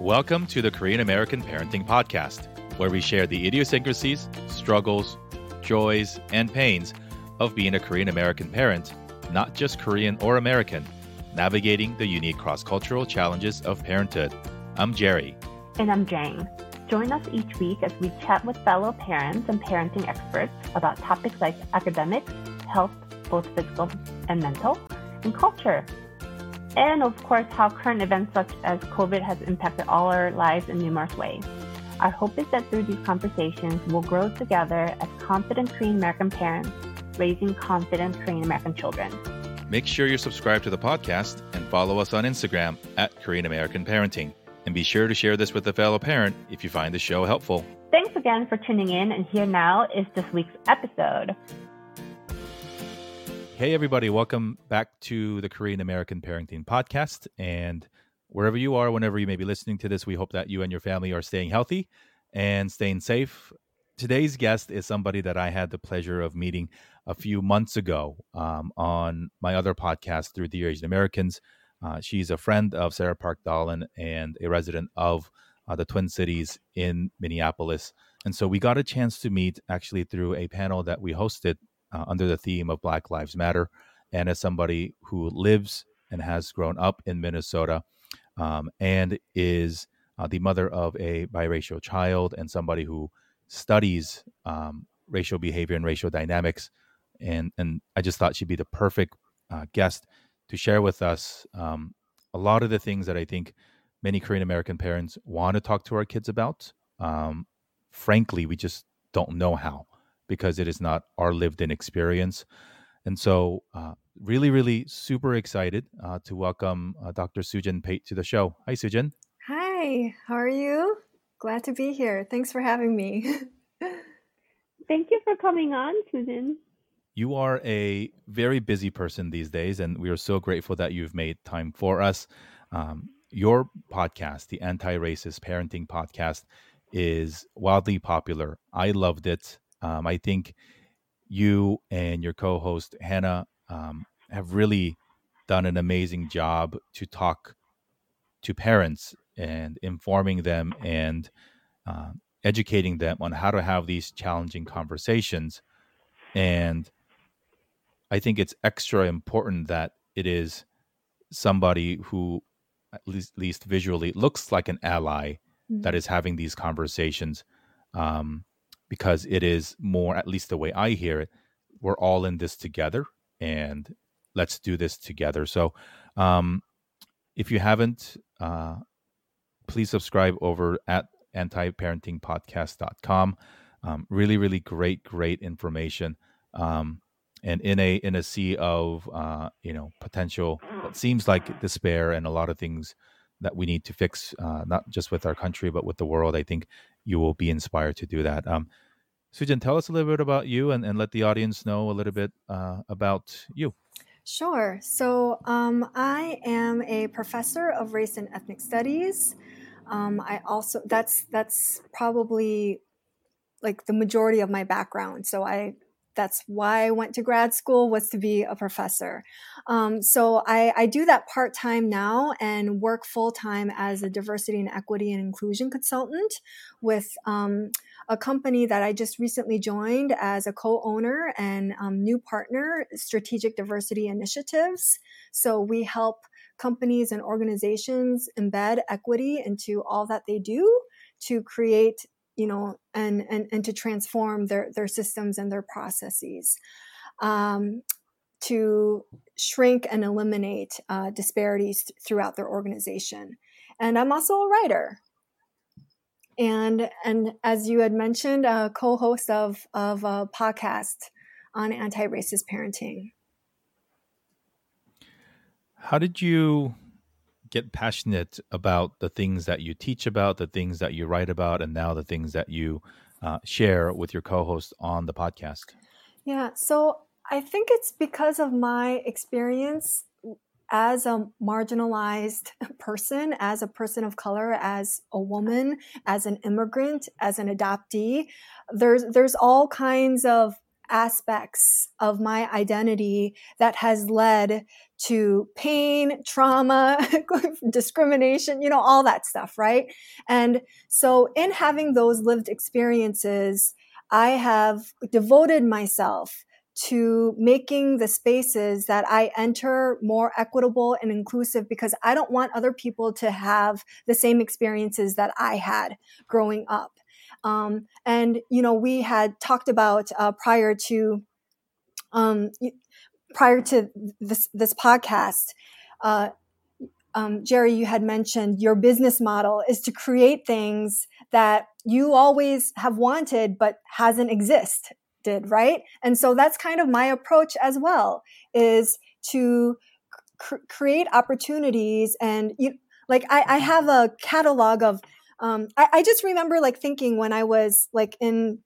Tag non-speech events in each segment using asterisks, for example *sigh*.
Welcome to the Korean American Parenting Podcast, where we share the idiosyncrasies, struggles, joys, and pains of being a Korean American parent, not just Korean or American, navigating the unique cross cultural challenges of parenthood. I'm Jerry. And I'm Jane. Join us each week as we chat with fellow parents and parenting experts about topics like academics, health, both physical and mental, and culture and of course how current events such as COVID has impacted all our lives in numerous ways. Our hope is that through these conversations, we'll grow together as confident Korean American parents, raising confident Korean American children. Make sure you're subscribed to the podcast and follow us on Instagram at Korean American Parenting. And be sure to share this with a fellow parent if you find the show helpful. Thanks again for tuning in, and here now is this week's episode. Hey, everybody, welcome back to the Korean American Parenting Podcast. And wherever you are, whenever you may be listening to this, we hope that you and your family are staying healthy and staying safe. Today's guest is somebody that I had the pleasure of meeting a few months ago um, on my other podcast through the Asian Americans. Uh, she's a friend of Sarah Park Dahlen and a resident of uh, the Twin Cities in Minneapolis. And so we got a chance to meet actually through a panel that we hosted uh, under the theme of Black Lives Matter. And as somebody who lives and has grown up in Minnesota um, and is uh, the mother of a biracial child and somebody who studies um, racial behavior and racial dynamics. And, and I just thought she'd be the perfect uh, guest to share with us um, a lot of the things that I think many Korean American parents want to talk to our kids about. Um, frankly, we just don't know how because it is not our lived in experience. And so, uh, really, really super excited uh, to welcome uh, Dr. SooJin Pate to the show. Hi, SooJin. Hi, how are you? Glad to be here. Thanks for having me. *laughs* Thank you for coming on, SooJin. You are a very busy person these days, and we are so grateful that you've made time for us. Um, your podcast, the Anti Racist Parenting Podcast, is wildly popular. I loved it. Um, I think you and your co-host Hannah um, have really done an amazing job to talk to parents and informing them and uh, educating them on how to have these challenging conversations. And I think it's extra important that it is somebody who, at least, least visually, looks like an ally mm-hmm. that is having these conversations. Um, because it is more, at least the way I hear it, we're all in this together and let's do this together. So, um, if you haven't, uh, please subscribe over at antiparentingpodcast.com. Um, really, really great, great information. Um, and in a in a sea of uh, you know potential, it seems like despair and a lot of things that we need to fix, uh, not just with our country but with the world. I think you will be inspired to do that. Um, SooJin, tell us a little bit about you and, and let the audience know a little bit uh, about you. Sure. So um, I am a professor of race and ethnic studies. Um, I also that's that's probably like the majority of my background. So I that's why I went to grad school was to be a professor. Um, so I, I, do that part time now and work full time as a diversity and equity and inclusion consultant with um, a company that I just recently joined as a co-owner and um, new partner, Strategic Diversity Initiatives. So we help companies and organizations embed equity into all that they do to create you know, and, and, and to transform their, their systems and their processes. Um, to shrink and eliminate uh, disparities th- throughout their organization. And I'm also a writer. And, and as you had mentioned, a co-host of, of a podcast on anti-racist parenting. How did you get passionate about the things that you teach about, the things that you write about, and now the things that you uh, share with your co host on the podcast? Yeah, so I think it's because of my experience as a marginalized *laughs* person, as a person of color, as a woman, as an immigrant, as an adoptee. There's there's all kinds of aspects of my identity that has led to pain, trauma, *laughs* discrimination, you know, all that stuff, right? And so in having those lived experiences, I have devoted myself to making the spaces that I enter more equitable and inclusive because I don't want other people to have the same experiences that I had growing up. Um, and, you know, we had talked about uh, prior to, um, prior to this, this podcast, uh, um, Jerry, you had mentioned your business model is to create things that you always have wanted but hasn't exist did, right? And so that's kind of my approach as well is to cr- create opportunities and you like I, I have a catalog of um, I, I just remember like thinking when I was like in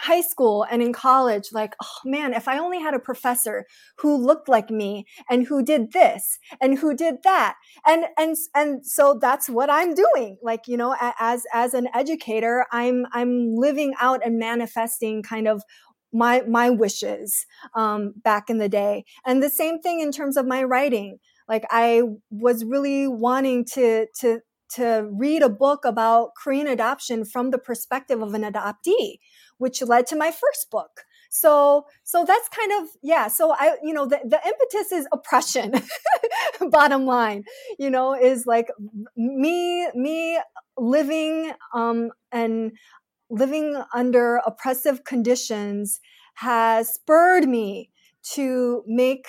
high school and in college like oh man if i only had a professor who looked like me and who did this and who did that. And and and so that's what i'm doing. Like you know as as an educator i'm i'm living out and manifesting kind of my my wishes um, back in the day. And the same thing in terms of my writing. Like i was really wanting to to to read a book about Korean adoption from the perspective of an adoptee, which led to my first book. So, so that's kind of, yeah. So I, you know, the, the impetus is oppression. *laughs* bottom line, you know, is like me, me living, um, and living under oppressive conditions has spurred me to make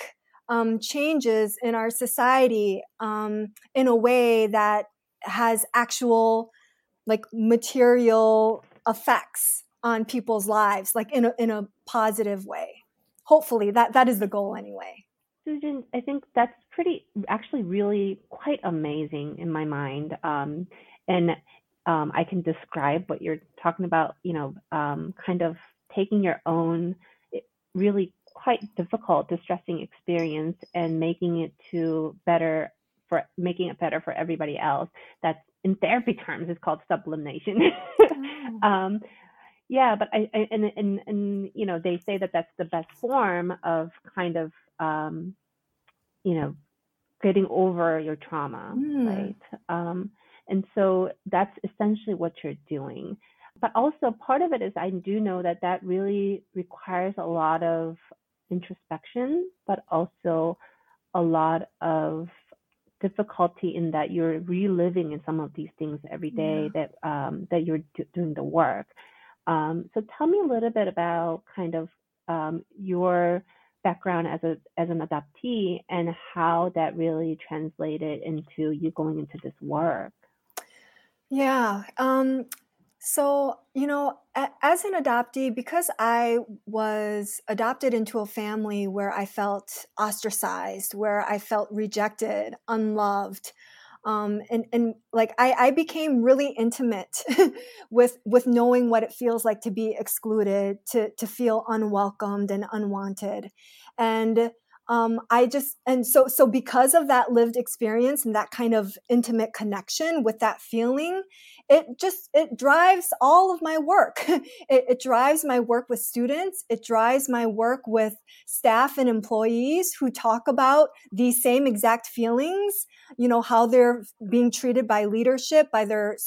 um, changes in our society um, in a way that has actual like material effects on people's lives like in a in a positive way. Hopefully that that is the goal anyway. SooJin i think that's pretty actually really quite amazing in my mind um, and um, i can describe what you're talking about you know um, kind of taking your own really quite difficult distressing experience and making it to better for making it better for everybody else. That's in therapy *laughs* terms is called sublimation. oh. um, yeah, but I, I, and and and you know they say that that's the best form of kind of um, you know getting over your trauma, mm. right? Um, and so that's essentially what you're doing. But also part of it is I do know that that really requires a lot of introspection, but also a lot of difficulty in that you're reliving in some of these things every day yeah. that um, that you're do- doing the work. Um, so tell me a little bit about kind of um, your background as a as an adoptee and how that really translated into you going into this work. Yeah. So, you know, as an adoptee, because I was adopted into a family where I felt ostracized, where I felt rejected, unloved, um, and and like I, I became really intimate *laughs* with with knowing what it feels like to be excluded, to to feel unwelcomed and unwanted, and um, I just and so so because of that lived experience and that kind of intimate connection with that feeling, it just it drives all of my work. *laughs* it, it drives my work with students. It drives my work with staff and employees who talk about these same exact feelings. You know how they're being treated by leadership, by their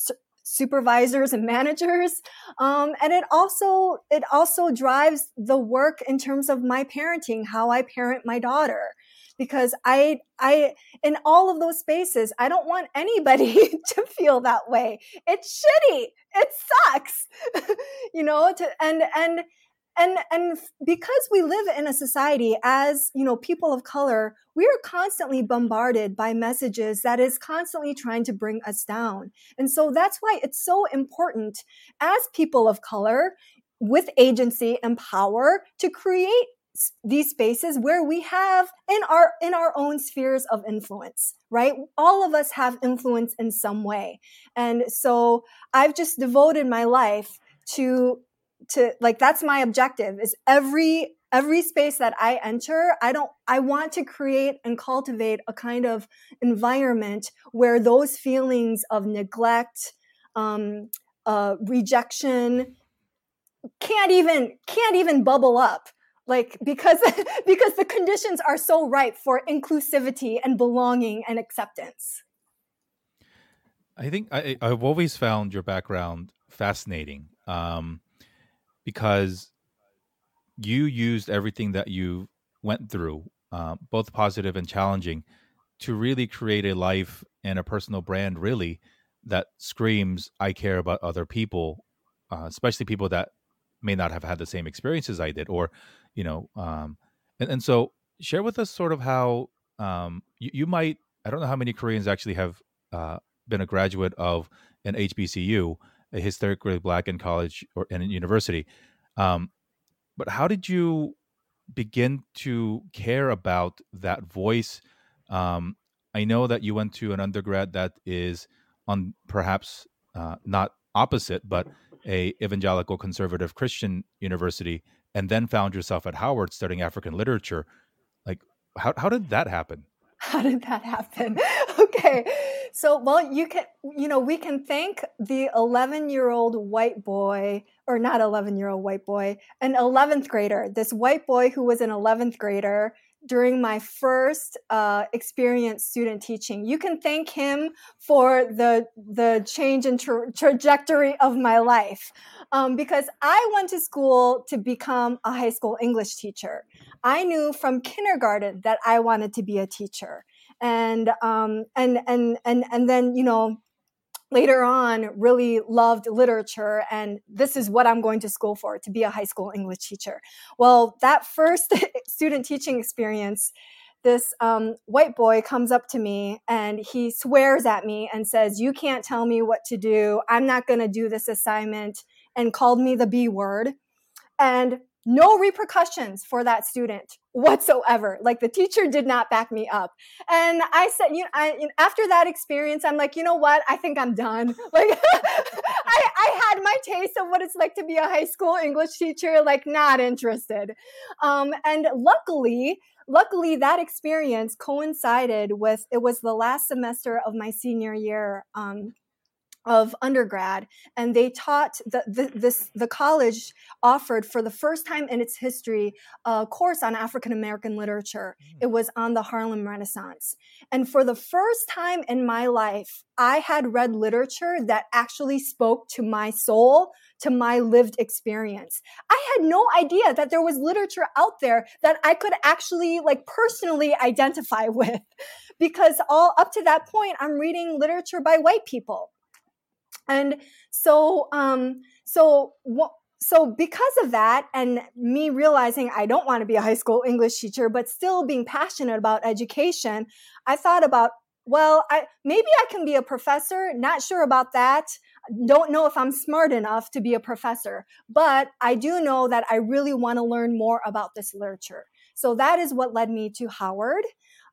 supervisors and managers um, and it also it also drives the work in terms of my parenting how i parent my daughter because i i in all of those spaces i don't want anybody *laughs* to feel that way. It's shitty. It sucks. *laughs* You know to and and and and because we live in a society as you know people of color we are constantly bombarded by messages that is constantly trying to bring us down. And so that's why it's so important as people of color with agency and power to create these spaces where we have in our in our own spheres of influence right? All of us have influence in some way. And so i've just devoted my life to to like that's my objective is every every space that i enter i don't i want to create and cultivate a kind of environment where those feelings of neglect um, uh, rejection can't even can't even bubble up like because *laughs* because the conditions are so ripe for inclusivity and belonging and acceptance. I think I, i've always found your background fascinating um, because you used everything that you went through uh, both positive and challenging to really create a life and a personal brand really that screams i care about other people uh, especially people that may not have had the same experiences i did or you know um, and, and so share with us sort of how um, you, you, might i don't know how many koreans actually have uh, been a graduate of an hbcu a historically black in college or in university um, but how did you begin to care about that voice? Um, i know that you went to an undergrad that is on perhaps uh, not opposite but a evangelical conservative christian university and then found yourself at Howard studying African literature. Like, how, how did that happen? How did that happen? *laughs* okay. So, well, you can, you know, we can thank the 11 year old white boy, or not 11 year old white boy, an 11th grader, this white boy who was an 11th grader during my first uh, experience student teaching. You can thank him for the the change in tra- trajectory of my life, um, because I went to school to become a high school English teacher. I knew from kindergarten that I wanted to be a teacher, and um, and and and and then you know later on really loved literature and this is what i'm going to school for to be a high school english teacher. Well that first *laughs* student teaching experience this um, white boy comes up to me and he swears at me and says you can't tell me what to do. I'm not going to do this assignment and called me the b word. And no repercussions for that student whatsoever. Like the teacher did not back me up. And I said, you know, I, after that experience, I'm like, you know what? I think I'm done. *laughs* Like *laughs* I, I had my taste of what it's like to be a high school English teacher, like not interested. Um, and luckily, luckily that experience coincided with, it was the last semester of my senior year. Um, of undergrad and they taught the, the, this the college offered for the first time in its history a course on african american literature. Mm. it was on the harlem renaissance. And for the first time in my life i had read literature that actually spoke to my soul to my lived experience. I had no idea that there was literature out there that i could actually like personally identify *laughs* with because all up to that point i'm reading literature by white people and so, um, so what? So because of that, and me realizing I don't want to be a high school English teacher, but still being passionate about education, I thought about well, I, maybe I can be a professor. Not sure about that. Don't know if I'm smart enough to be a professor, but I do know that I really want to learn more about this literature. So that is what led me to Howard.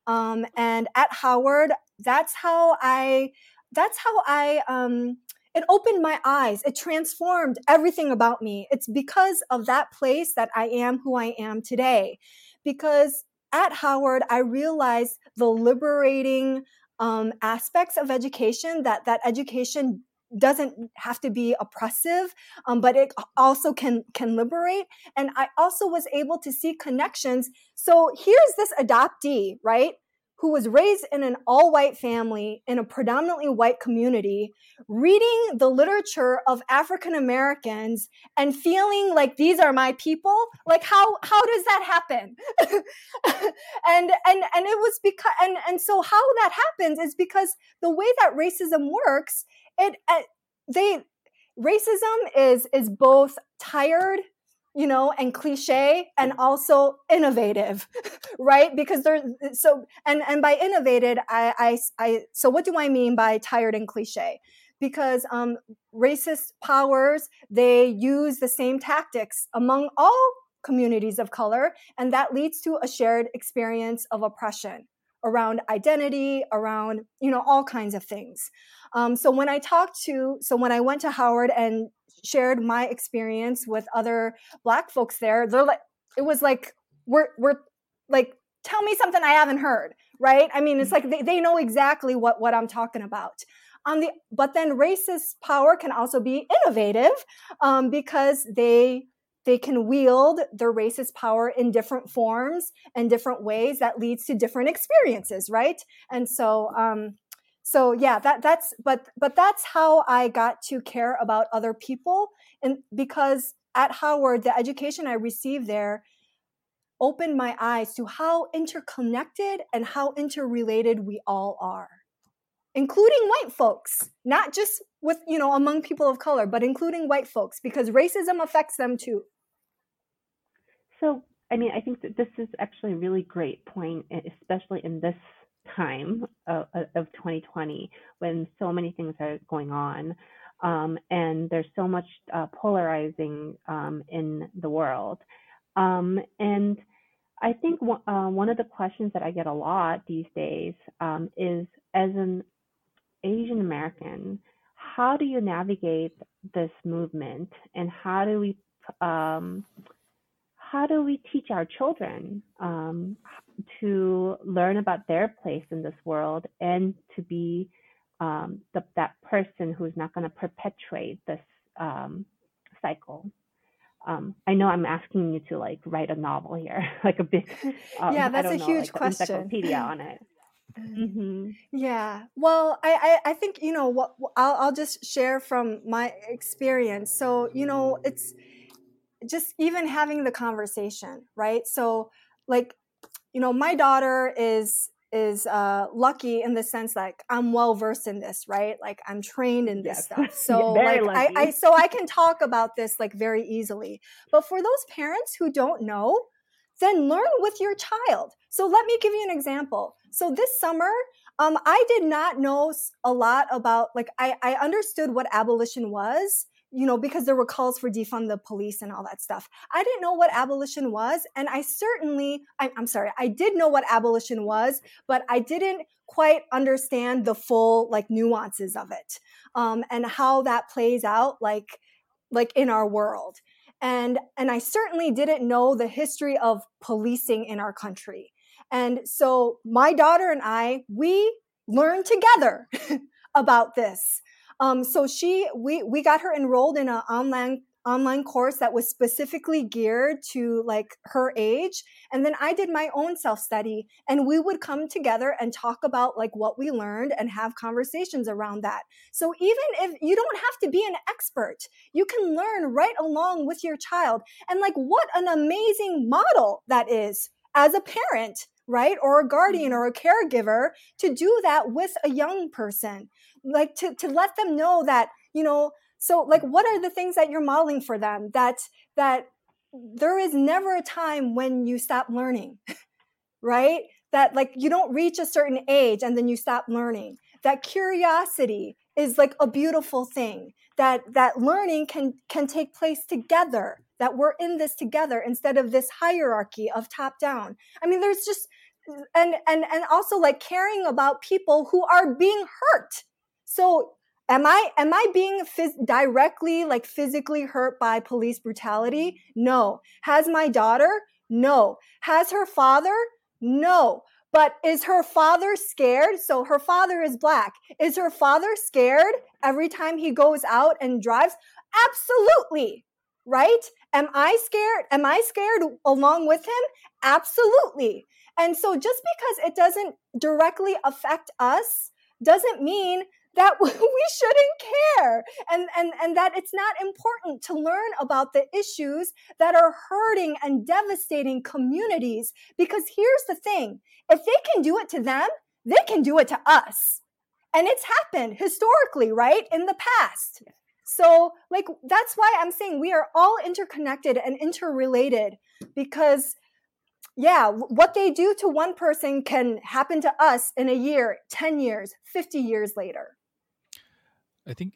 Um, and at Howard, that's how I, that's how I, um, it opened my eyes. It transformed everything about me. It's because of that place that I am who I am today. Because at Howard, I realized the liberating um, aspects of education that that education doesn't have to be oppressive um, but it also can can liberate and i also was able to see connections so here's this adoptee right who was raised in an all white family in a predominantly white community, reading the literature of African Americans and feeling like these are my people. Like how, how does that happen? *laughs* and, and, and it was because, and, and so how that happens is because the way that racism works, it, uh, they, racism is, is both tired you know, and cliche and also innovative, *laughs* right? Because they're so, and, and by innovated, I, I, I, so what do I mean by tired and cliche? Because um, racist powers, they use the same tactics among all communities of color, and that leads to a shared experience of oppression around identity, around, you know, all kinds of things. Um, so when I talked to, so when I went to Howard and shared my experience with other black folks there they're like it was like we're we're like tell me something i haven't heard right? I mean it's mm. like they, they know exactly what what i'm talking about. On the but then racist power can also be innovative um, because they they can wield their racist power in different forms and different ways that leads to different experiences right? And so um so yeah that that's but but that's how i got to care about other people and because at howard the education i received there opened my eyes to how interconnected and how interrelated we all are including white folks not just with you know among people of color but including white folks because racism affects them too. So i mean i think that this is actually a really great point especially in this time of, of 2020 when so many things are going on um, and there's so much uh, polarizing um, in the world. Um, and i think w- uh, one of the questions that i get a lot these days um, is as an asian american how do you navigate this movement? And how do we um, how do we teach our children um, to learn about their place in this world and to be um, the, that person who's not going to perpetuate this um, cycle. Um, I know I'm asking you to like write a novel here, *laughs* like a big, *laughs* um, yeah, that's a know, huge like question. Encyclopedia *laughs* on it. Mm-hmm. Yeah. Well, I, I, I think, you know, what I'll, I'll just share from my experience. So, you know, it's just even having the conversation, right? So, like, you know, my daughter is is uh, lucky in the sense like I'm well versed in this, right? Like I'm trained in this yes. stuff. *laughs* So like I, I so I can talk about this like very easily. But for those parents who don't know, then learn with your child. So let me give you an example. So this summer, um, I did not know a lot about like I, I understood what abolition was, you know, because there were calls for defund the police and all that stuff. I didn't know what abolition was. And I certainly, I, am sorry, I did know what abolition was, but I didn't quite understand the full like nuances of it um, and how that plays out like, like in our world. And, and I certainly didn't know the history of policing in our country. And so my daughter and I, we learned together *laughs* about this. Um, so she, we, we got her enrolled in an online online course that was specifically geared to like her age. And then i did my own self study and we would come together and talk about like what we learned and have conversations around that. So even if you don't have to be an expert you can learn right along with your child. And like what an amazing model that is as a parent right or a guardian mm-hmm. or a caregiver to do that with a young person like to to let them know that you know so like what are the things that you're modeling for them that that there is never a time when you stop learning *laughs* right? That like you don't reach a certain age and then you stop learning. That curiosity is like a beautiful thing. That that learning can can take place together that we're in this together instead of this hierarchy of top down. I mean there's just and and and also like caring about people who are being hurt so am I am I being phys- directly like physically hurt by police brutality? No. Has my daughter? No. Has her father? No. But is her father scared? So her father is black. Is her father scared every time he goes out and drives? Absolutely. Right? Am I scared? Am I scared along with him? Absolutely. And so just because it doesn't directly affect us doesn't mean that *laughs* we shouldn't care and, and, and that it's not important to learn about the issues that are hurting and devastating communities. Because here's the thing if they can do it to them, they can do it to us. And it's happened historically, right? In the past. So, like, that's why I'm saying we are all interconnected and interrelated because yeah, what they do to one person can happen to us in a year, 10 years, 50 years later. I think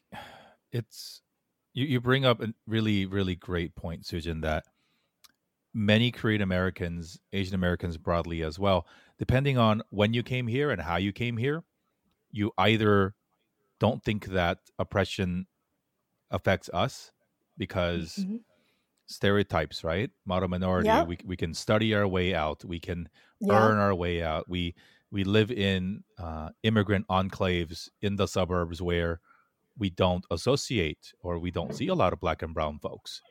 it's you, you bring up a really, really great point, SooJin, that many Korean Americans, Asian Americans broadly as well, depending on when you came here and how you came here, you either don't think that oppression affects us because mm-hmm. stereotypes, right? Model minority, we, we can study our way out, we can earn our way out. We we live in uh, immigrant enclaves in the suburbs where we don't associate or we don't see a lot of black and brown folks.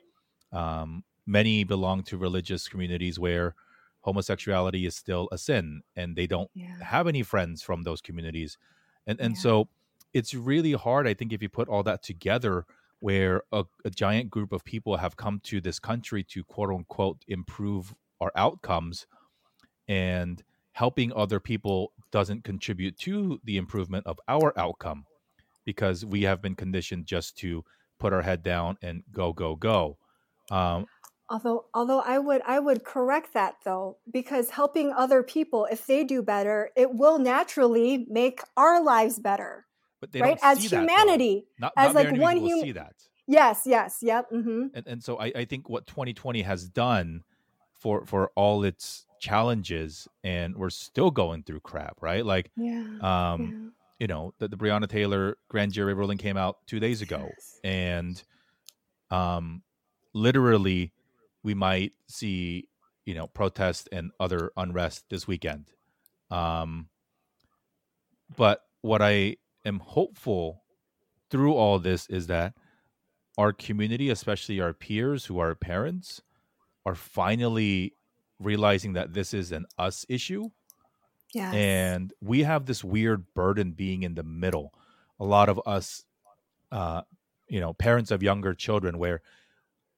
Um, many belong to religious communities where homosexuality is still a sin and they don't Yeah. have any friends from those communities and and Yeah. so it's really hard i think if you put all that together where a, a giant group of people have come to this country to quote unquote improve our outcomes and helping other people doesn't contribute to the improvement of our outcome because we have been conditioned just to put our head down and go go go. Um, Although, although I would, I would correct that though, because helping other people, if they do better, it will naturally make our lives better, but they right? don't As see that, though. humanity, not, as not like one human see that. Yes, yes, yep, hmm and and so I, I think what 2020 has done for for all its challenges and we're still going through crap right? Like yeah, um you know the, the breonna taylor grand jury ruling came out two days ago. Yes. and um literally we might see you know protest and other unrest this weekend. Um but what i am hopeful through all this is that our community especially our peers who are parents are finally realizing that this is an us issue yes. and we have this weird burden being in the middle a lot of us uh you know parents of younger children where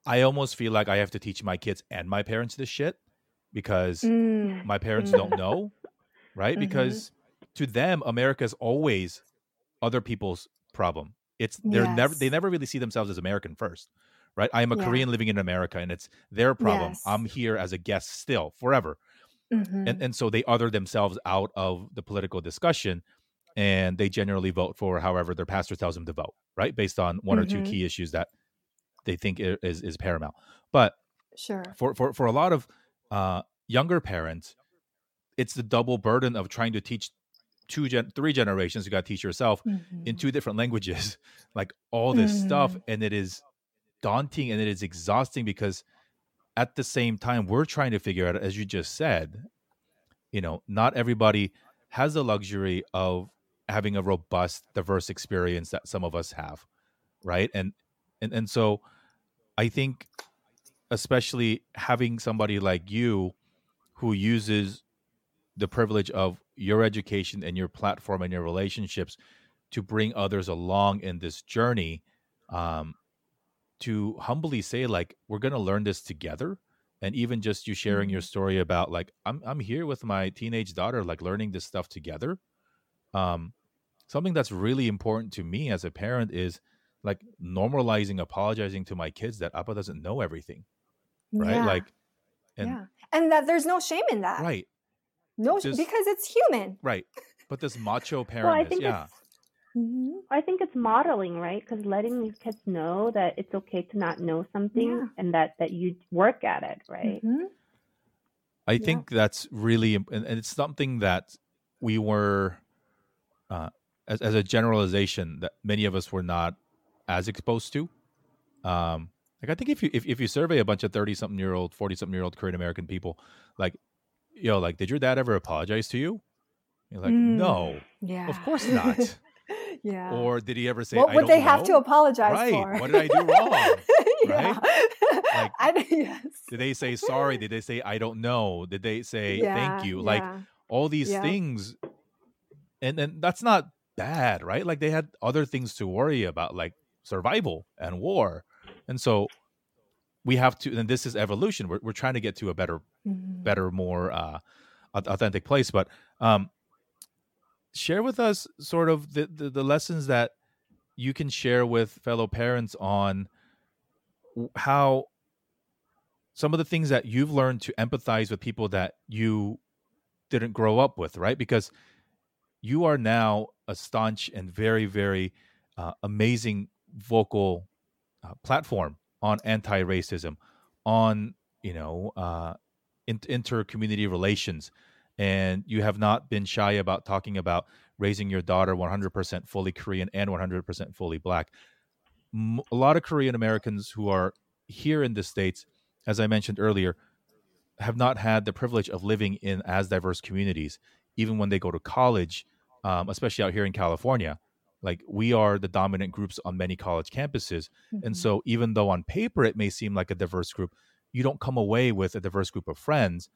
i almost feel like i have to teach my kids and my parents this shit because Mm, my *laughs* parents don't know right Mhm. because to them america is always other people's problem it's they're never they never really see themselves as american first right i am a Yeah. korean living in america and it's their problem Yes. i'm here as a guest still forever mhm. and and so they other themselves out of the political discussion and they generally vote for however their pastor tells them to vote right based on one or two Mhm. key issues that they think is is paramount but sure. for for for a lot of uh younger parents it's the double burden of trying to teach two gen three generations you got to teach yourself in Mhm. two different languages *laughs* like all this stuff Mhm. and it is daunting and it is exhausting because at the same time we're trying to figure out as you just said you know not everybody has the luxury of having a robust diverse experience that some of us have right? And and and so i think especially having somebody like you who uses the privilege of your education and your platform and your relationships to bring others along in this journey um, to humbly say like we're going to learn this together and even just you sharing your Mhm. story about like I'm I'm here with my teenage daughter like learning this stuff together. Um something that's really important to me as a parent is like normalizing apologizing to my kids that Appa doesn't know everything right? Yeah, like and yeah, and that there's no shame in that. right. No, Just- because it's human. right. But this macho *laughs* Well, I parentness think yeah it's Mhm. I think it's modeling, right? Because letting these kids know that it's okay to not know something Yeah. and that that you work at it, right? Mhm. I Yeah. think that's really, and, and it's something that we were, uh, as, as a generalization, that many of us were not as exposed to. Um, like I think if you if, if you survey a bunch of thirty something year old, forty something year old Korean American people, like, yo, like, did your dad ever apologize to you? You're like, Mm. no, Yeah. of course not. *laughs* yeah. or did he ever say, what would they have to apologize Right. for? What did I do wrong? *laughs* yeah. Like, I, yes. Did they say sorry? Did they say I don't know? Did they say yeah, thank you? Like all these Yeah. things and and that's not bad right like they had other things to worry about like survival and war and so we have to and this is evolution we're, we're trying to get to a better Mhm. better more uh authentic place but um share with us sort of the, the the lessons that you can share with fellow parents on how some of the things that you've learned to empathize with people that you didn't grow up with, right? Because you are now a staunch and very, very uh, amazing vocal uh, platform on anti-racism, on you know uh, in- inter-community relations, and you have not been shy about talking about raising your daughter 100% fully Korean and 100% fully Black. A lot of Korean Americans who are here in the states, as I mentioned earlier, have not had the privilege of living in as diverse communities, even when they go to college, um, especially out here in California. Like we are the dominant groups on many college campuses. And Mhm. so, even though on paper it may seem like a diverse group, you don't come away with a diverse group of friends.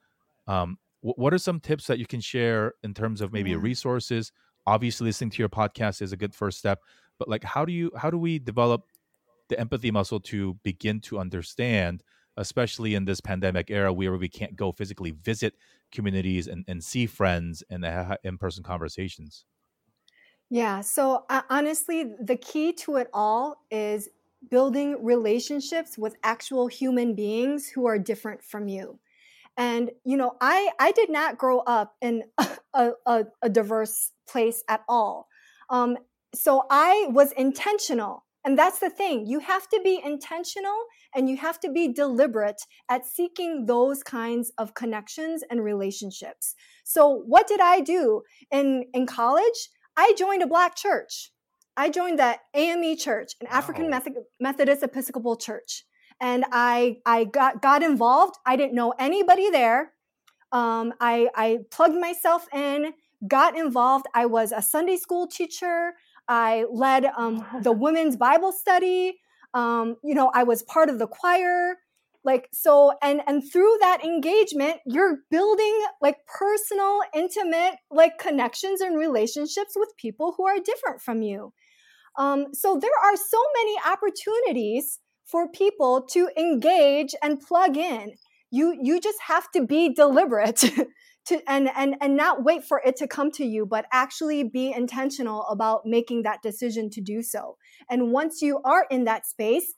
Um, what are some tips that you can share in terms of maybe yeah. resources? Obviously, listening to your podcast is a good first step, but like, how do you how do we develop the empathy muscle to begin to understand, especially in this pandemic era where we can't go physically visit communities and, and see friends and have in person conversations? Yeah. So uh, honestly, the key to it all is building relationships with actual human beings who are different from you and you know i i did not grow up in *laughs* a, a, a diverse place at all. Um, so i was intentional. And that's the thing you have to be intentional and you have to be deliberate at seeking those kinds of connections and relationships. So what did i do in in college? I joined a black church. I joined the ame church an african wow. methodist episcopal church and I I got got involved. I didn't know anybody there. Um, I I plugged myself in, got involved. I was a Sunday school teacher. I led um, the *laughs* women's Bible study. Um, you know, I was part of the choir. Like so, and and through that engagement, you're building like personal, intimate, like connections and relationships with people who are different from you. Um, so there are so many opportunities for people to engage and plug in. You, you just have to be deliberate *laughs* to, and, and, and not wait for it to come to you, but actually be intentional about making that decision to do so. And once you are in that space,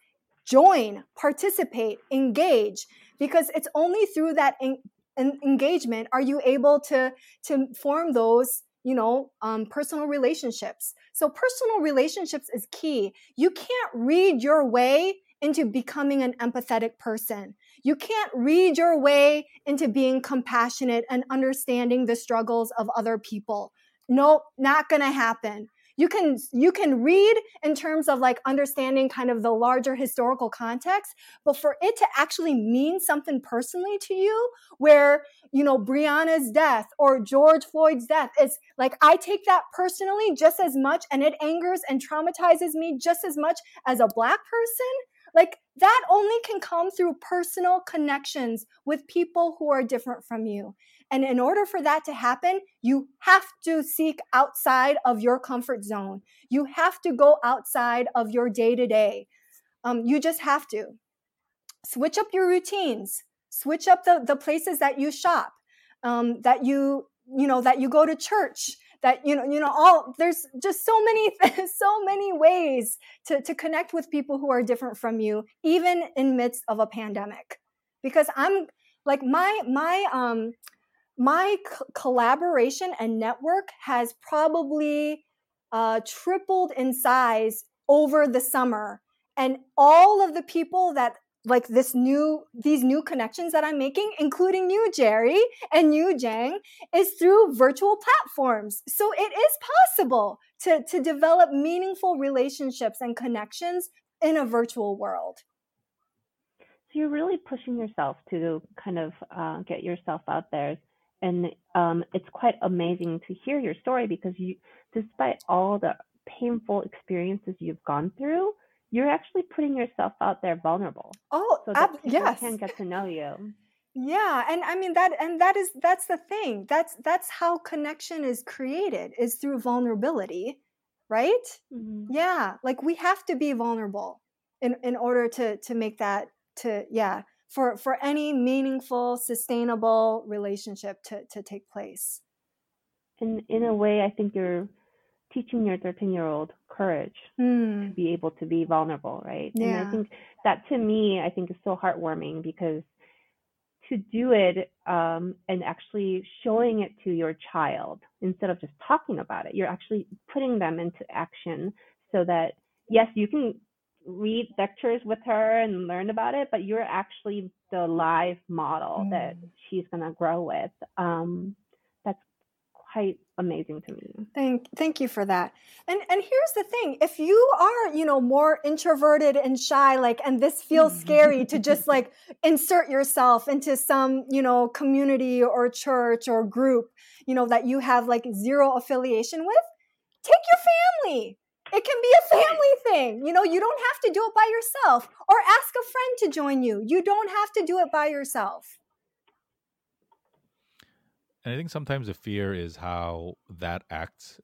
join, participate, engage, because it's only through that en- en- engagement are you able to, to form those you know um, personal relationships so personal relationships is key you can't read your way into becoming an empathetic person. You can't read your way into being compassionate and understanding the struggles of other people. Nope, not going to happen. You can you can read in terms of like understanding kind of the larger historical context, but for it to actually mean something personally to you where, you know, Breonna's death or George Floyd's death is like I take that personally just as much and it angers and traumatizes me just as much as a black person like that only can come through personal connections with people who are different from you. And in order for that to happen, you have to seek outside of your comfort zone. You have to go outside of your day to day. You just have to. Switch up your routines, switch up the, the places that you shop, um, that you, you know, that you go to church, that you know you know all there's just so many *laughs* so many ways to, to connect with people who are different from you even in midst of a pandemic. Because i'm like my my um my c- collaboration and network has probably uh, tripled in size over the summer. And all of the people that like this new these new connections that i'm making including you jerry and you Jane is through virtual platforms. So it is possible to to develop meaningful relationships and connections in a virtual world. So you're really pushing yourself to kind of uh, get yourself out there. And um, it's quite amazing to hear your story because you despite all the painful experiences you've gone through you're actually putting yourself out there vulnerable. Oh, so that ab- yes. can get to know you. Yeah, and I mean that and that is that's the thing. That's that's how connection is created is through vulnerability, right? Mm-hmm. Yeah, like we have to be vulnerable in in order to to make that to yeah, for for any meaningful sustainable relationship to to take place. And in a way I think you're teaching your 13 year old courage mm. to be able to be vulnerable, right? Yeah. And I think that to me, I think is so heartwarming because to do it um, and actually showing it to your child instead of just talking about it, you're actually putting them into action so that, yes, you can read lectures with her and learn about it, but you're actually the live model mm. that she's going to grow with. Um, that's quite amazing to me. Thank thank you for that. And and here's the thing, if you are, you know, more introverted and shy like and this feels scary to just *laughs* like insert yourself into some, you know, community or church or group, you know, that you have like zero affiliation with, take your family it can be a family thing. You know, you don't have to do it by yourself or ask a friend to join you. You don't have to do it by yourself. And I think sometimes the fear is how that act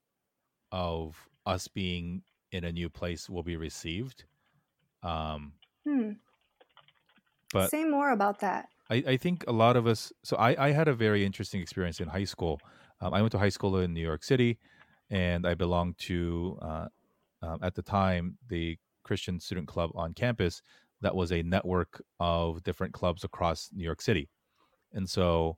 of us being in a new place will be received. Um, Hmm. but Say more about that. I, I think a lot of us. So I, I had a very interesting experience in high school. Um, I went to high school in New York City, and I belonged to uh, um, at the time the Christian Student Club on campus. That was a network of different clubs across New York City, and so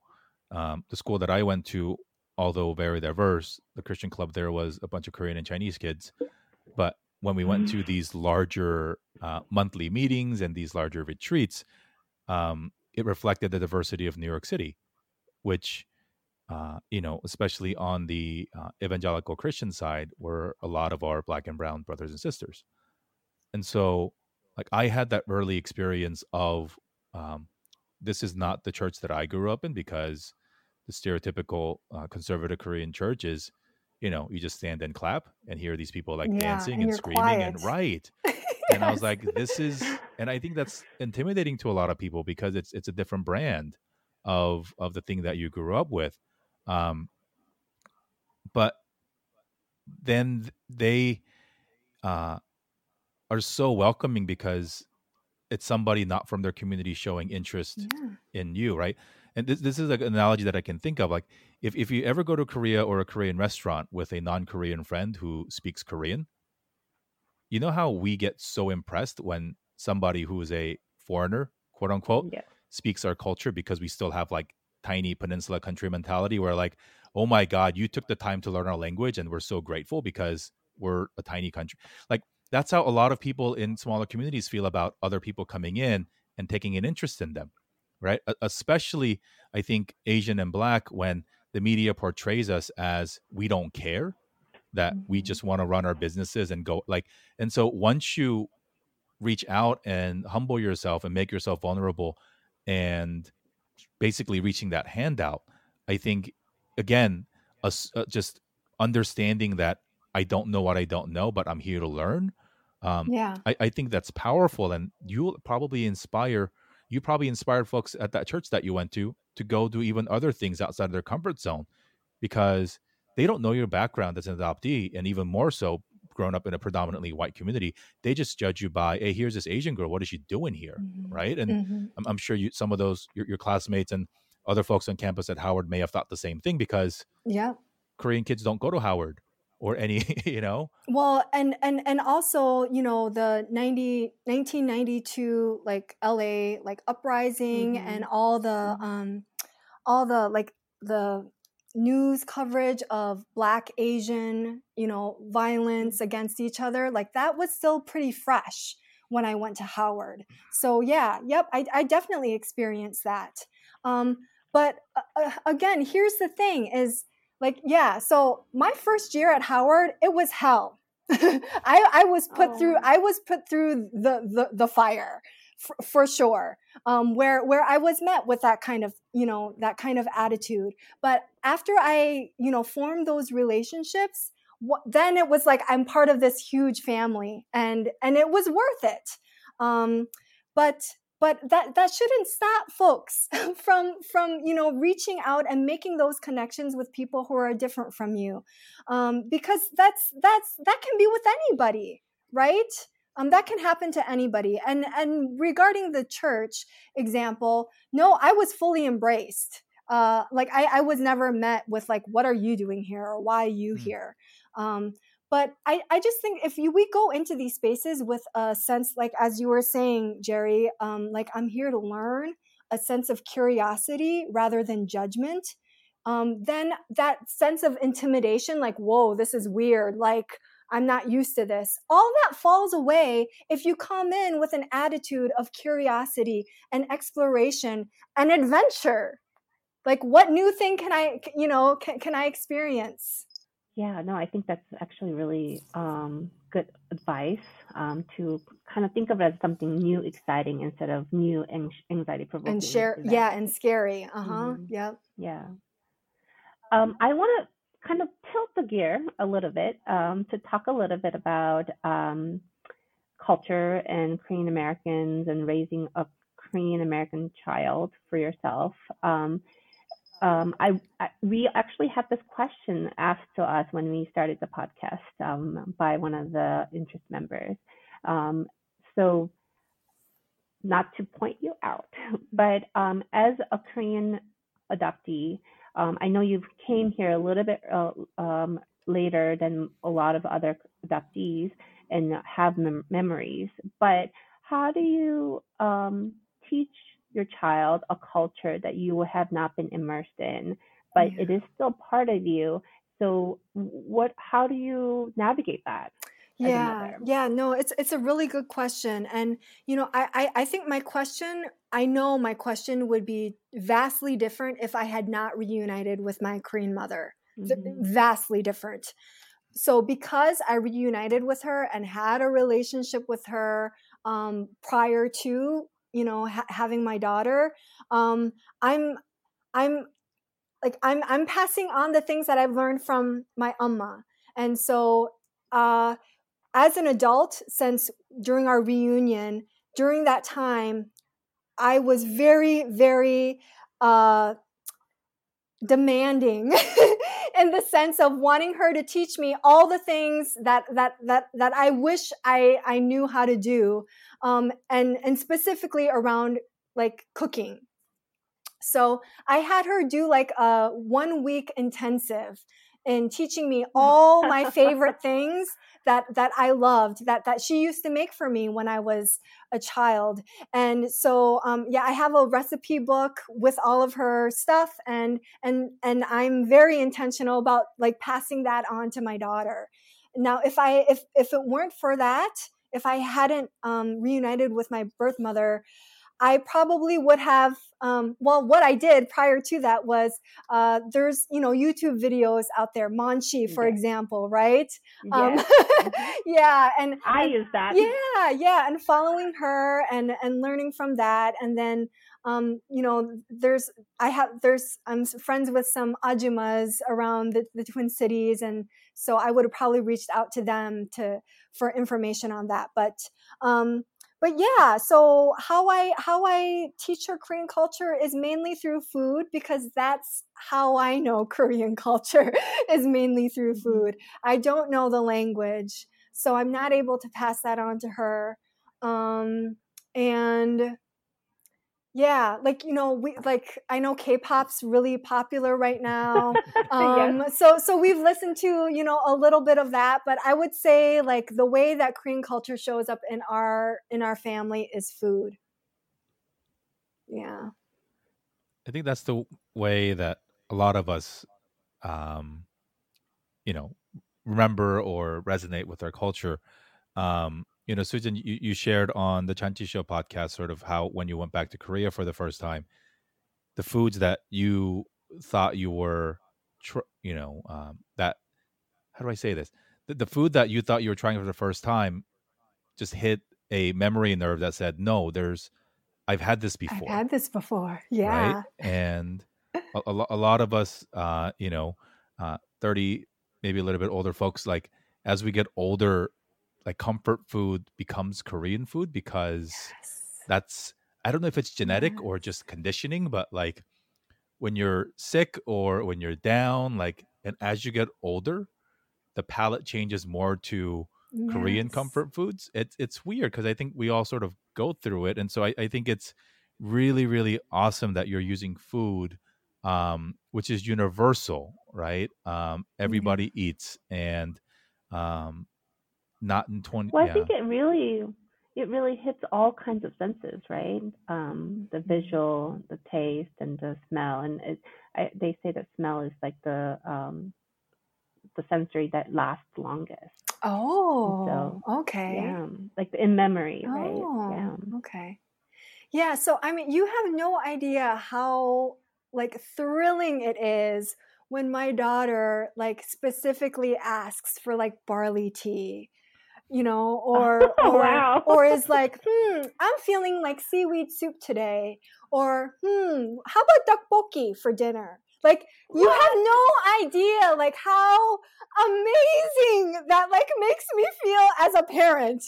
um, the school that I went to, although very diverse, the Christian club there was a bunch of Korean and Chinese kids. But when we went to these larger uh, monthly meetings and these larger retreats, um, it reflected the diversity of New York City, which, uh, you know, especially on the uh, evangelical Christian side, were a lot of our black and brown brothers and sisters. And so, like, I had that early experience of um, this is not the church that I grew up in because the stereotypical uh, conservative Korean church is, you know, you just stand and clap and hear these people like Yeah, dancing and and screaming and quiet. right *laughs* and I was like, this is, and I think that's intimidating to a lot of people because it's it's a different brand of of the thing that you grew up with. Um, but then they uh, are so welcoming because it's somebody not from their community showing interest Yeah. in you, right? And this this is like an analogy that I can think of. Like if if you ever go to Korea or a Korean restaurant with a non-Korean friend who speaks Korean, you know how we get so impressed when somebody who is a foreigner, quote unquote, Yeah. speaks our culture because we still have like tiny peninsula country mentality where like, oh my God, you took the time to learn our language and we're so grateful because we're a tiny country. Like that's how a lot of people in smaller communities feel about other people coming in and taking an interest in them, right? Especially, I think, Asian and Black when the media portrays us as we don't care, that we Mhm. just want to run our businesses and go like, and so once you reach out and humble yourself and make yourself vulnerable and basically reaching that handout i think again uh, just understanding that i don't know what i don't know but i'm here to learn um, Yeah. I, I think that's powerful and you'll probably inspire you probably inspired folks at that church that you went to to go do even other things outside of their comfort zone because they don't know your background as an adoptee and even more so grown up in a predominantly white community they just judge you by hey here's this asian girl what is she doing here Mhm. right and Mhm. I'm, I'm sure you some of those your, your classmates and other folks on campus at howard may have thought the same thing because Yeah. korean kids don't go to howard or any *laughs* you know? Well, and and and also, you know, the 90 1992 like LA like uprising Mhm. and all the Mhm. um all the like the news coverage of black asian you know violence against each other like that was still pretty fresh when i went to howard. So yeah yep i, I definitely experienced that. Um, but uh, uh, again here's the thing is like yeah so my first year at howard it was hell *laughs* I, I was put through Oh. i was put through the the, the fire for, for sure um, where where I was met with that kind of you know that kind of attitude. But after I you know formed those relationships, wh- then it was like I'm part of this huge family, and and it was worth it. Um, but but that that shouldn't stop folks *laughs* from from you know reaching out and making those connections with people who are different from you, um, because that's that's that can be with anybody, right? um, that can happen to anybody. And and regarding the church example no i was fully embraced. Uh, like I, I was never met with like what are you doing here? or why are you Mm. here? Um, but I, I just think if you, we go into these spaces with a sense like as you were saying jerry um, like i'm here to learn a sense of curiosity rather than judgment um, then that sense of intimidation like whoa this is weird like I'm not used to this. All that falls away if you come in with an attitude of curiosity and exploration and adventure. Like, what new thing can I, you know, can, can I experience? Yeah, no, I think that's actually really um, good advice um, to kind of think of it as something new, exciting instead of new and anxiety provoking. And share, yeah, and scary. Uh huh. Mhm. Yep. Yeah. Um, I want to kind of tilt the gear a little bit um, to talk a little bit about um, culture and Korean Americans and raising a Korean American child for yourself. Um, I, I, we actually had this question asked to us when we started the podcast um, by one of the interest members. Um, so, not to point you out, *laughs* but um, as a Korean adoptee, um, I know you came here a little bit uh, um, later than a lot of other adoptees and have mem- memories. But how do you teach your child a culture that you have not been immersed in, but yeah. it is still part of you. So what how do you navigate that? Yeah, yeah, no, it's it's a really good question. And you know, I, I I think my question, I know my question would be vastly different if I had not reunited with my Korean mother. Mm-hmm. Vastly different. So because I reunited with her and had a relationship with her um, prior to you know ha- having my daughter um i'm i'm like i'm i'm passing on the things that i've learned from my amma. And so uh as an adult since during our reunion during that time i was very very uh demanding *laughs* in the sense of wanting her to teach me all the things that that that that I wish I I knew how to do um and and specifically around like cooking. So I had her do like a one week intensive in teaching me *laughs* all my favorite things that that I loved that that she used to make for me when I was a child. And so um, yeah, I have a recipe book with all of her stuff and and and I'm very intentional about like passing that on to my daughter. Now if I if if it weren't for that, if I hadn't um, reunited with my birth mother, I probably would have. Um, well, what I did prior to that was uh, there's you know YouTube videos out there, Maangchi, for example, right? Um, *laughs* yeah, and I use that. Yeah, yeah, and following her and and learning from that, and then um, you know, there's I have there's I'm friends with some ajumas around the, the Twin Cities, and so I would have probably reached out to them to for information on that. But um, but yeah so how i how i teach her korean culture is mainly through food because that's how i know *laughs* korean culture is mainly through mm-hmm. food i don't know the language so i'm not able to pass that on to her um, and yeah, like you know, we like I know K-pop's really popular right now. *laughs* Um yes. so so we've listened to, you know, a little bit of that, but I would say like the way that Korean culture shows up in our in our family is food. Yeah. I think that's the way that a lot of us um you know, remember or resonate with our culture. Um you know, Susan, you, you shared on the Chanchi Show podcast sort of how when you went back to Korea for the first time, the foods that you thought you were, tr- you know, um, that how do I say this? The, the food that you thought you were trying for the first time just hit a memory nerve that said, "No, there's, I've had this before. I've had this before." Yeah, right? and *laughs* a, a, a, lot of us, uh, you know, uh, thirty, maybe a little bit older folks, like as we get older, like comfort food becomes Korean food because yes. that's I don't know if it's genetic or just conditioning, but like when you're sick or when you're down, like and as you get older, the palate changes more to yes. Korean comfort foods. It's it's weird because I think we all sort of go through it. And so I, I think it's really, really awesome that you're using food um, which is universal, right? Um, everybody mm-hmm. eats and um, not in 20 well i yeah. think it really it really hits all kinds of senses right? Um, the visual the taste and the smell and it, I, they say that smell is like the um, the sensory that lasts longest. Oh so, okay. yeah like in memory oh, right? Yeah. Okay. Yeah so i mean you have no idea how like thrilling it is when my daughter like specifically asks for like barley tea you know, *laughs* or oh, or, wow. or is like, *laughs* hmm, I'm feeling like seaweed soup today, or hmm, how about tteokbokki for dinner? Like you have no idea like how amazing that like makes me feel as a parent.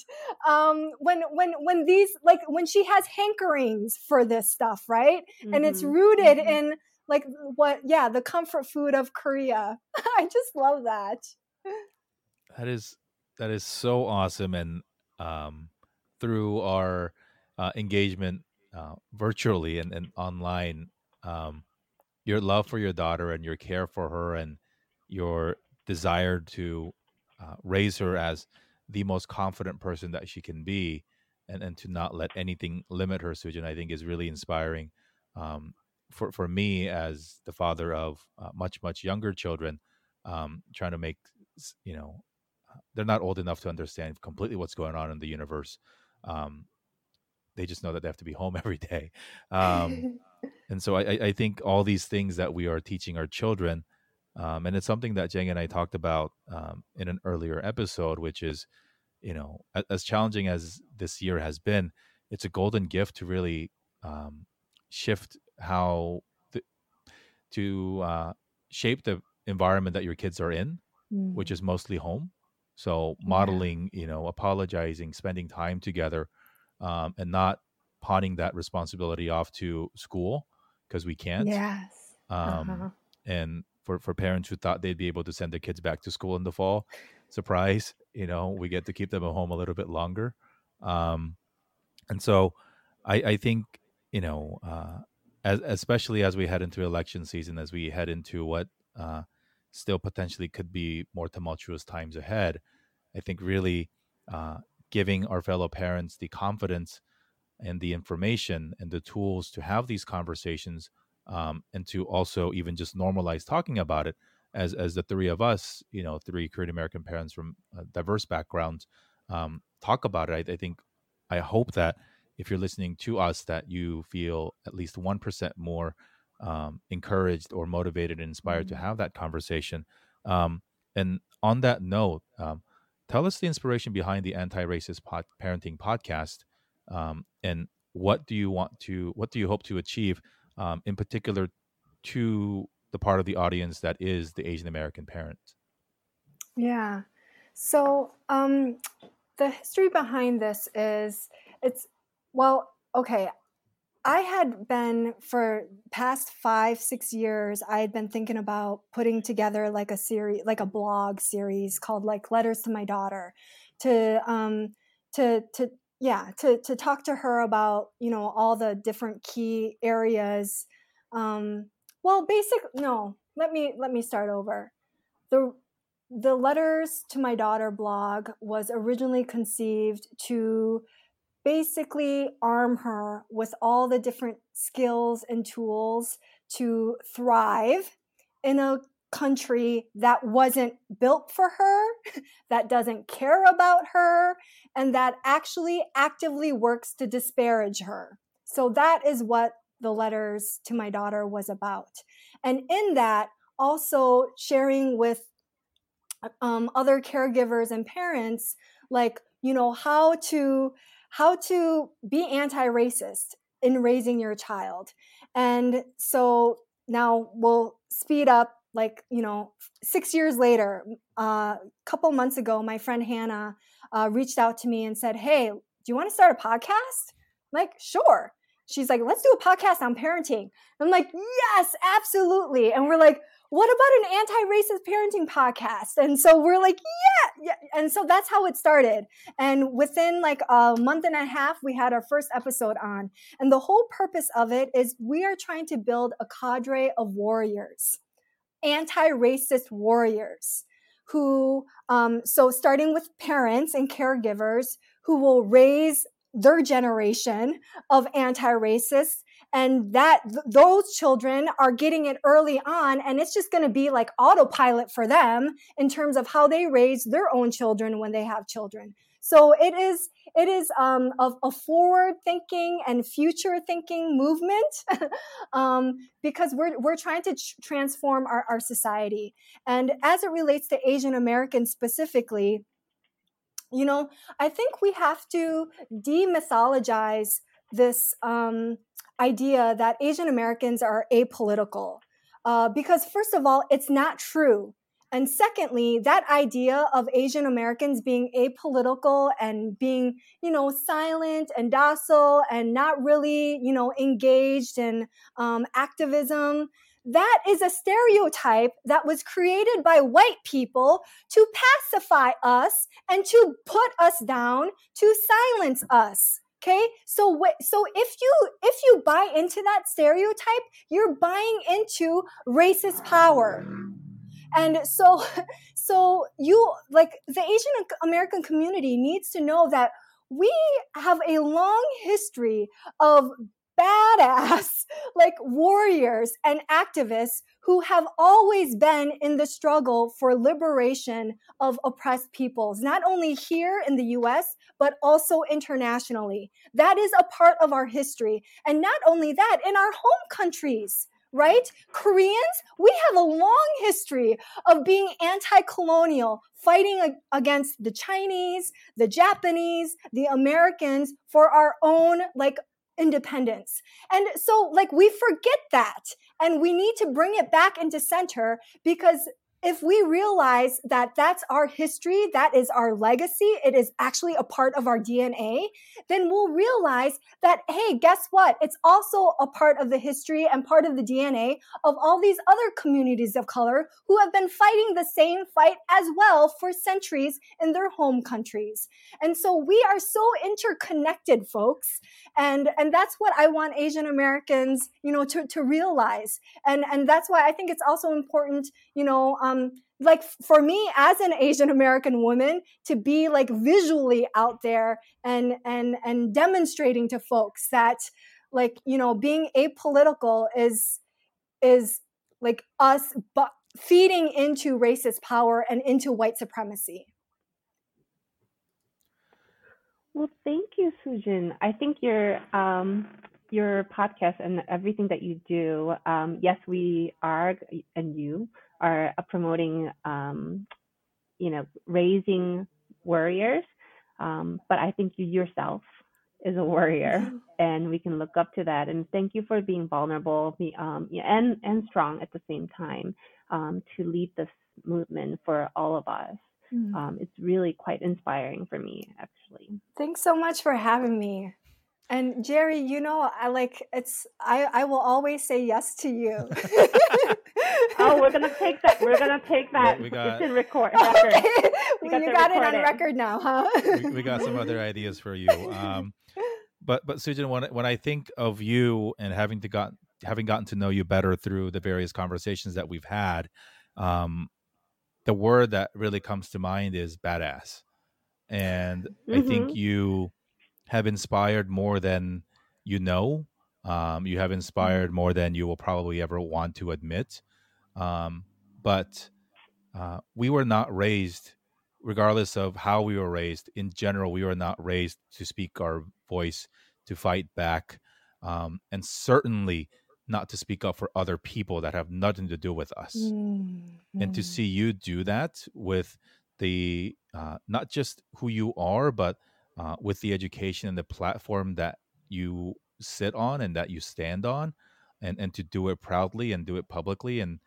Um when when when these like when she has hankerings for this stuff, right? Mm-hmm. And it's mm-hmm. rooted mm-hmm. in like what yeah, the comfort food of Korea. *laughs* I just love that. That is that is so awesome and um through our uh, engagement uh, virtually and, and online um, your love for your daughter and your care for her and your desire to uh, raise her as the most confident person that she can be and, and to not let anything limit her SooJin I think is really inspiring um, for, for me as the father of uh, much much younger children um, trying to make you know they're not old enough to understand completely what's going on in the universe um, they just know that they have to be home *laughs* every day um, *laughs* and so I, I think all these things that we are teaching our children, um, and it's something that Jane and I talked about um, in an earlier episode, which is, you know, as, as, challenging as this year has been, it's a golden gift to really um, shift how the, to uh, shape the environment that your kids are in, mm. which is mostly home. So modeling, yeah. you know, apologizing, spending time together, um, and not pawning that responsibility off to school because we can't. Yes. Um, uh-huh. And for, for parents who thought they'd be able to send their kids back to school in the fall, surprise, you know, we get to keep them at home a little bit longer. Um, and so I, I think, you know, uh, as, especially as we head into election season, as we head into what uh, still potentially could be more tumultuous times ahead, I think really uh, giving our fellow parents the confidence and the information and the tools to have these conversations um, and to also even just normalize talking about it as as the three of us you know three korean american parents from diverse backgrounds um, talk about it I, I, think i hope that if you're listening to us that you feel at least 1% more um, encouraged or motivated and inspired mm-hmm. to have that conversation. Um, and on that note um, tell us the inspiration behind the anti-racist pod- parenting podcast um, and what do you want to what do you hope to achieve um, in particular to the part of the audience that is the asian american parent? Yeah. So um, the history behind this is it's well okay i had been for past five six years i had been thinking about putting together like a series like a blog series called like letters to my daughter to um to to yeah to to talk to her about you know all the different key areas. Um well basic no let me let me start over. The the letters to my daughter blog was originally conceived to basically arm her with all the different skills and tools to thrive in a country that wasn't built for her, *laughs* that doesn't care about her, and that actually actively works to disparage her. So that is what the letters to my daughter was about. And in that, also sharing with um, other caregivers and parents, like, you know, how to how to be anti-racist in raising your child. And so now we'll speed up like you know six years later a uh, couple months ago my friend hannah uh, reached out to me and said hey do you want to start a podcast? I'm like sure. She's like let's do a podcast on parenting. I'm like yes absolutely. And we're like what about an anti-racist parenting podcast? And so we're like yeah yeah. And so that's how it started. And within like a month and a half we had our first episode on. And the whole purpose of it is we are trying to build a cadre of warriors anti racist warriors who, um, so starting with parents and caregivers who will raise their generation of anti racists and that th- those children are getting it early on and it's just going to be like autopilot for them in terms of how they raise their own children when they have children so it is it is um, a, a, forward thinking and future thinking movement *laughs* um, because we're we're trying to tr- transform our, our society. And as it relates to Asian Americans specifically, you know, I think we have to demythologize this um, idea that Asian Americans are apolitical. uh, because first of all, it's not true. And secondly, that idea of Asian Americans being apolitical and being, you know, silent and docile and not really, you know, engaged in um, activism, that is a stereotype that was created by white people to pacify us and to put us down, to silence us. Okay. So, so if you, if you buy into that stereotype, you're buying into racist power. And so, *laughs* so you like the Asian American community needs to know that we have a long history of badass *laughs* like warriors and activists who have always been in the struggle for liberation of oppressed peoples, not only here in the US, but also internationally. That is a part of our history. And not only that, in our home countries, right? Koreans, we have a long history of being anti colonial, fighting against the Chinese, the Japanese, the Americans for our own like independence. And so, like, we forget that and we need to bring it back into center because if we realize that that's our history, that is our legacy, it is actually a part of our DNA, then we'll realize that, hey, guess what? It's also a part of the history and part of the DNA of all these other communities of color who have been fighting the same fight as well for centuries in their home countries. And so we are so interconnected, folks. And, and that's what I want Asian Americans, you know, to, to realize. And, and that's why I think it's also important, you know, um, like for me as an asian american woman to be like visually out there and and and demonstrating to folks that like you know being apolitical is is like us but feeding into racist power and into white supremacy. Well thank you SooJin i think your um your podcast and everything that you do um yes we are and you are uh, promoting, um, you know, raising warriors. Um, but I think you yourself is a warrior, *laughs* and we can look up to that. And thank you for being vulnerable um, and and strong at the same time um, to lead this movement for all of us. Mm. Um, it's really quite inspiring for me, actually. Thanks so much for having me. And Jerry, you know, I like it's I I will always say yes to you. *laughs* oh, we're gonna take that. We're gonna take that. We got, it's in record. *laughs* record. Okay. We well, you got it on record now, huh? we, we, got some other ideas for you. *laughs* Um, but but SooJin, when when I think of you and having to got having gotten to know you better through the various conversations that we've had, um, the word that really comes to mind is badass, and mm-hmm. I think mm-hmm. you have inspired more than you know. Um, you have inspired mm-hmm. more than you will probably ever want to admit. Um, but uh, we were not raised, regardless of how we were raised. In general, we were not raised to speak our voice, to fight back, um, and certainly not to speak up for other people that have nothing to do with us. Mm-hmm. And to mm. see you do that with the uh, not just who you are, but uh, with the education and the platform that you sit on and that you stand on, and and to do it proudly and do it publicly, and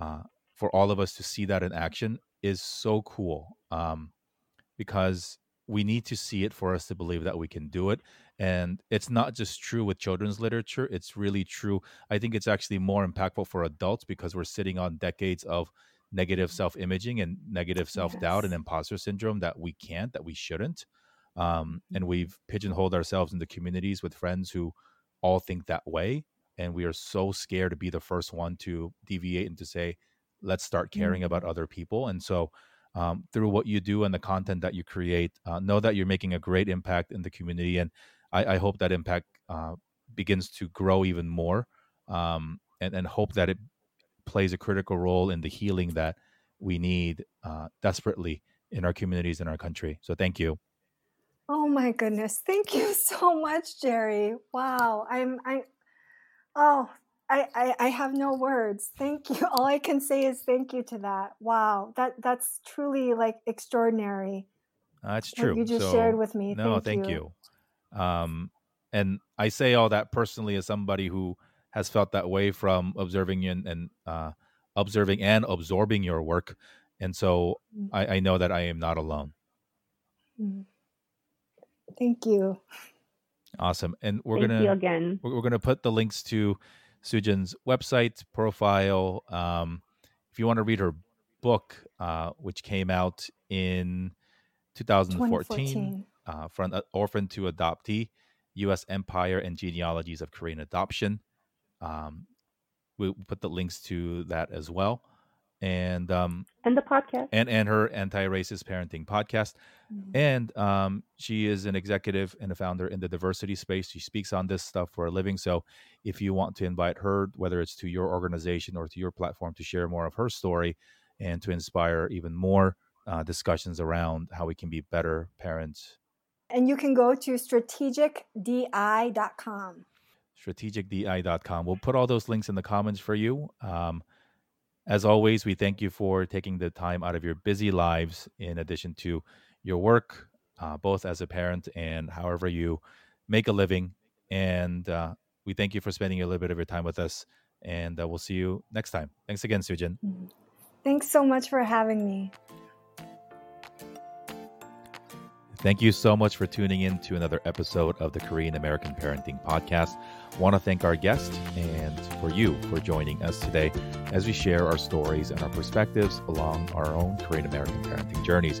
uh, for all of us to see that in action is so cool. Um, because we need to see it for us to believe that we can do it. And it's not just true with children's literature, it's really true. I think it's actually more impactful for adults because we're sitting on decades of negative self imaging and negative self doubt yes. and imposter syndrome that we can't, that we shouldn't. Um, and we've pigeonholed ourselves into communities with friends who all think that way. And we are so scared to be the first one to deviate and to say, let's start caring mm-hmm. about other people. And so, um, through what you do and the content that you create, uh, know that you're making a great impact in the community. And I, I hope that impact uh, begins to grow even more um, and, and hope that it plays a critical role in the healing that we need uh, desperately in our communities in our country. So, thank you. Oh my goodness. Thank you so much, Jerry. Wow. I'm I oh I, I, I have no words. Thank you. *laughs* All I can say is thank you to that. Wow. That that's truly like extraordinary. That's true. You just so, shared with me. No, thank, thank you. you. Um and I say all that personally as somebody who has felt that way from observing and, and uh, observing and absorbing your work. And so mm. I, I know that I am not alone. Mm. Thank you. *laughs* Awesome. And we're Thank gonna again. We're, we're, gonna put the links to SooJin's website profile. Um, if you want to read her book, uh, which came out in 2014, uh, from orphan to adoptee, U.S. Empire and genealogies of Korean adoption. Um, we'll put the links to that as well and um and the podcast. and and her anti-racist parenting podcast. Mm-hmm. and um she is an executive and a founder in the diversity space. She speaks on this stuff for a living. So if you want to invite her whether it's to your organization or to your platform to share more of her story and to inspire even more uh, discussions around how we can be better parents. And you can go to strategicdi.com strategicdi.com we'll put all those links in the comments for you. Um, as always, we thank you for taking the time out of your busy lives, in addition to your work, uh, both as a parent and however you make a living. And uh, we thank you for spending a little bit of your time with us. And uh, we'll see you next time. Thanks again, SooJin. Mm-hmm. Thanks so much for having me. Thank you so much for tuning in to another episode of the Korean American Parenting Podcast. Want to thank our guest and for you for joining us today as we share our stories and our perspectives along our own Korean American parenting journeys.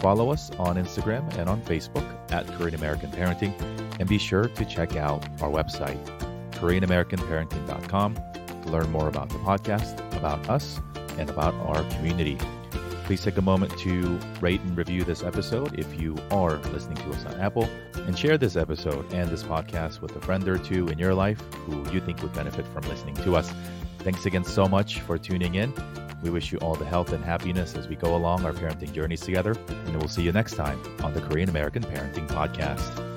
Follow us on Instagram and on Facebook at Korean American Parenting, and be sure to check out our website, KoreanAmericanParenting.com, to learn more about the podcast, about us, and about our community. Please take a moment to rate and review this episode if you are listening to us on Apple, and share this episode and this podcast with a friend or two in your life who you think would benefit from listening to us. Thanks again so much for tuning in. We wish you all the health and happiness as we go along our parenting journeys together, and we'll see you next time on the Korean American Parenting Podcast.